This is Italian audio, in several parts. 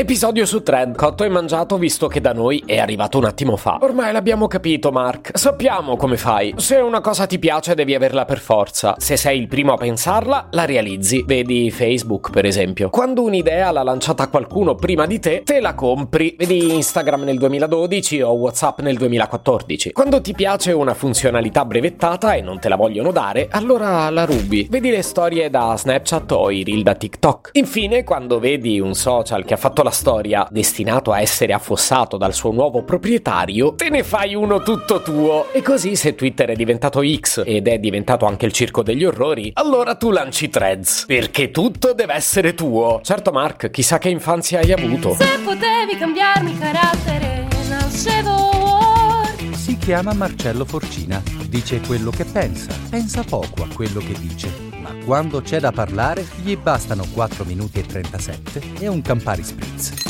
Episodio su Thread, cotto e mangiato visto che da noi è arrivato un attimo fa. Ormai l'abbiamo capito, Mark. Sappiamo come fai. Se una cosa ti piace devi averla per forza. Se sei il primo a pensarla, la realizzi. Vedi Facebook, per esempio. Quando un'idea l'ha lanciata qualcuno prima di te, te la compri. Vedi Instagram nel 2012 o WhatsApp nel 2014. Quando ti piace una funzionalità brevettata e non te la vogliono dare, allora la rubi. Vedi le storie da Snapchat o i reel da TikTok. Infine, quando vedi un social che ha fatto la la storia, destinato a essere affossato dal suo nuovo proprietario, te ne fai uno tutto tuo. E così se Twitter è diventato X ed è diventato anche il circo degli orrori, allora tu lanci threads. Perché tutto deve essere tuo. Certo Mark, chissà che infanzia hai avuto. Se potevi cambiarmi carattere, nascevo si chiama Marcello Forcina. Dice quello che pensa, pensa poco a quello che dice ma quando c'è da parlare gli bastano 4 minuti e 37 e un Campari Spritz.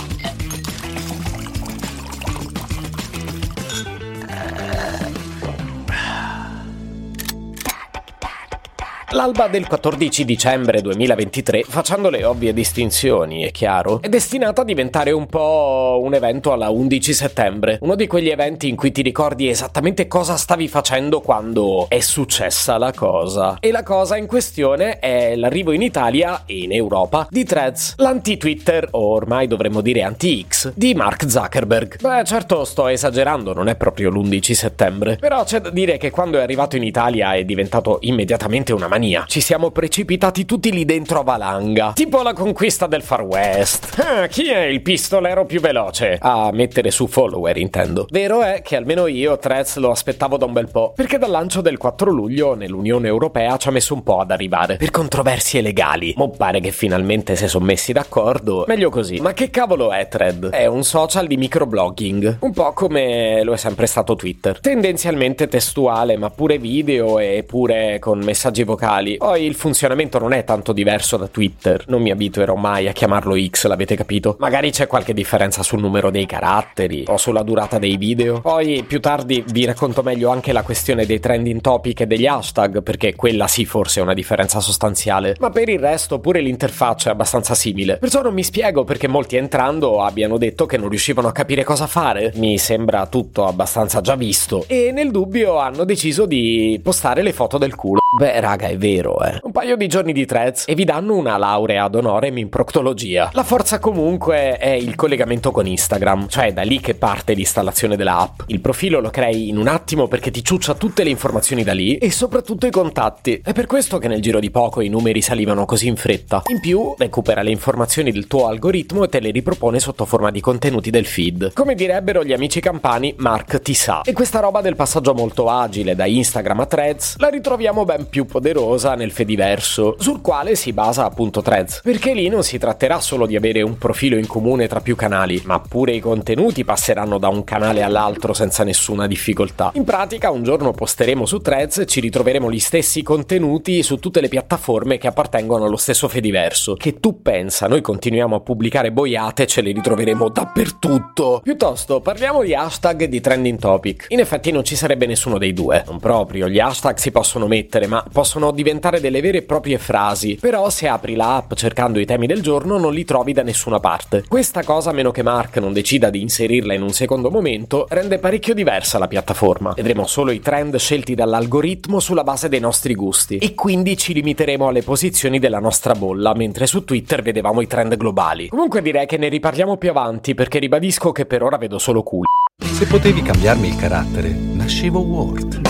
L'alba del 14 dicembre 2023, facendo le ovvie distinzioni, è chiaro, è destinata a diventare un po' un evento alla 11 settembre, uno di quegli eventi in cui ti ricordi esattamente cosa stavi facendo quando è successa la cosa. E la cosa in questione è l'arrivo in Italia e in Europa di Threads, l'anti-Twitter, o ormai dovremmo dire anti-X, di Mark Zuckerberg. Beh, certo sto esagerando, non è proprio l'11 settembre, però c'è da dire che quando è arrivato in Italia è diventato immediatamente una mania mania. Ci siamo precipitati tutti lì dentro a valanga. Tipo la conquista del Far West. Ah, chi è il pistolero più veloce? A mettere su follower, intendo. Vero è che almeno io Threads lo aspettavo da un bel po', perché dal lancio del 4 luglio nell'Unione Europea ci ha messo un po' ad arrivare. Per controversie legali. Mo pare che finalmente si sono messi d'accordo. Meglio così. Ma che cavolo è Thread? È un social di microblogging. Un po' come lo è sempre stato Twitter. Tendenzialmente testuale, ma pure video e pure con messaggi vocali locali. Poi il funzionamento non è tanto diverso da Twitter, non mi abituerò mai a chiamarlo X, l'avete capito? Magari c'è qualche differenza sul numero dei caratteri o sulla durata dei video. Poi più tardi vi racconto meglio anche la questione dei trending topic e degli hashtag, perché quella sì forse è una differenza sostanziale. Ma per il resto pure l'interfaccia è abbastanza simile. Perciò non mi spiego perché molti entrando abbiano detto che non riuscivano a capire cosa fare. Mi sembra tutto abbastanza già visto. E nel dubbio hanno deciso di postare le foto del culo. Beh, raga, è vero, eh. Un paio di giorni di threads e vi danno una laurea ad honorem in proctologia. La forza comunque è il collegamento con Instagram, cioè da lì che parte l'installazione della app. Il profilo lo crei in un attimo perché ti ciuccia tutte le informazioni da lì e soprattutto i contatti. È per questo che nel giro di poco i numeri salivano così in fretta. In più, recupera le informazioni del tuo algoritmo e te le ripropone sotto forma di contenuti del feed. Come direbbero gli amici campani, Mark ti sa. E questa roba del passaggio molto agile da Instagram a threads la ritroviamo ben più poderosa nel Fediverso, sul quale si basa appunto Threads, perché lì non si tratterà solo di avere un profilo in comune tra più canali, ma pure i contenuti passeranno da un canale all'altro senza nessuna difficoltà. In pratica un giorno posteremo su Threads e ci ritroveremo gli stessi contenuti su tutte le piattaforme che appartengono allo stesso Fediverso, che tu pensa, noi continuiamo a pubblicare boiate e ce le ritroveremo dappertutto. Piuttosto parliamo di hashtag di trending topic. In effetti non ci sarebbe nessuno dei due, non proprio, gli hashtag si possono mettere, ma possono diventare delle vere e proprie frasi, però se apri la app cercando i temi del giorno non li trovi da nessuna parte. Questa cosa, a meno che Mark non decida di inserirla in un secondo momento, rende parecchio diversa la piattaforma. Vedremo solo i trend scelti dall'algoritmo sulla base dei nostri gusti e quindi ci limiteremo alle posizioni della nostra bolla, mentre su Twitter vedevamo i trend globali. Comunque direi che ne riparliamo più avanti perché ribadisco che per ora vedo solo culo. Se potevi cambiarmi il carattere, nascevo Ward.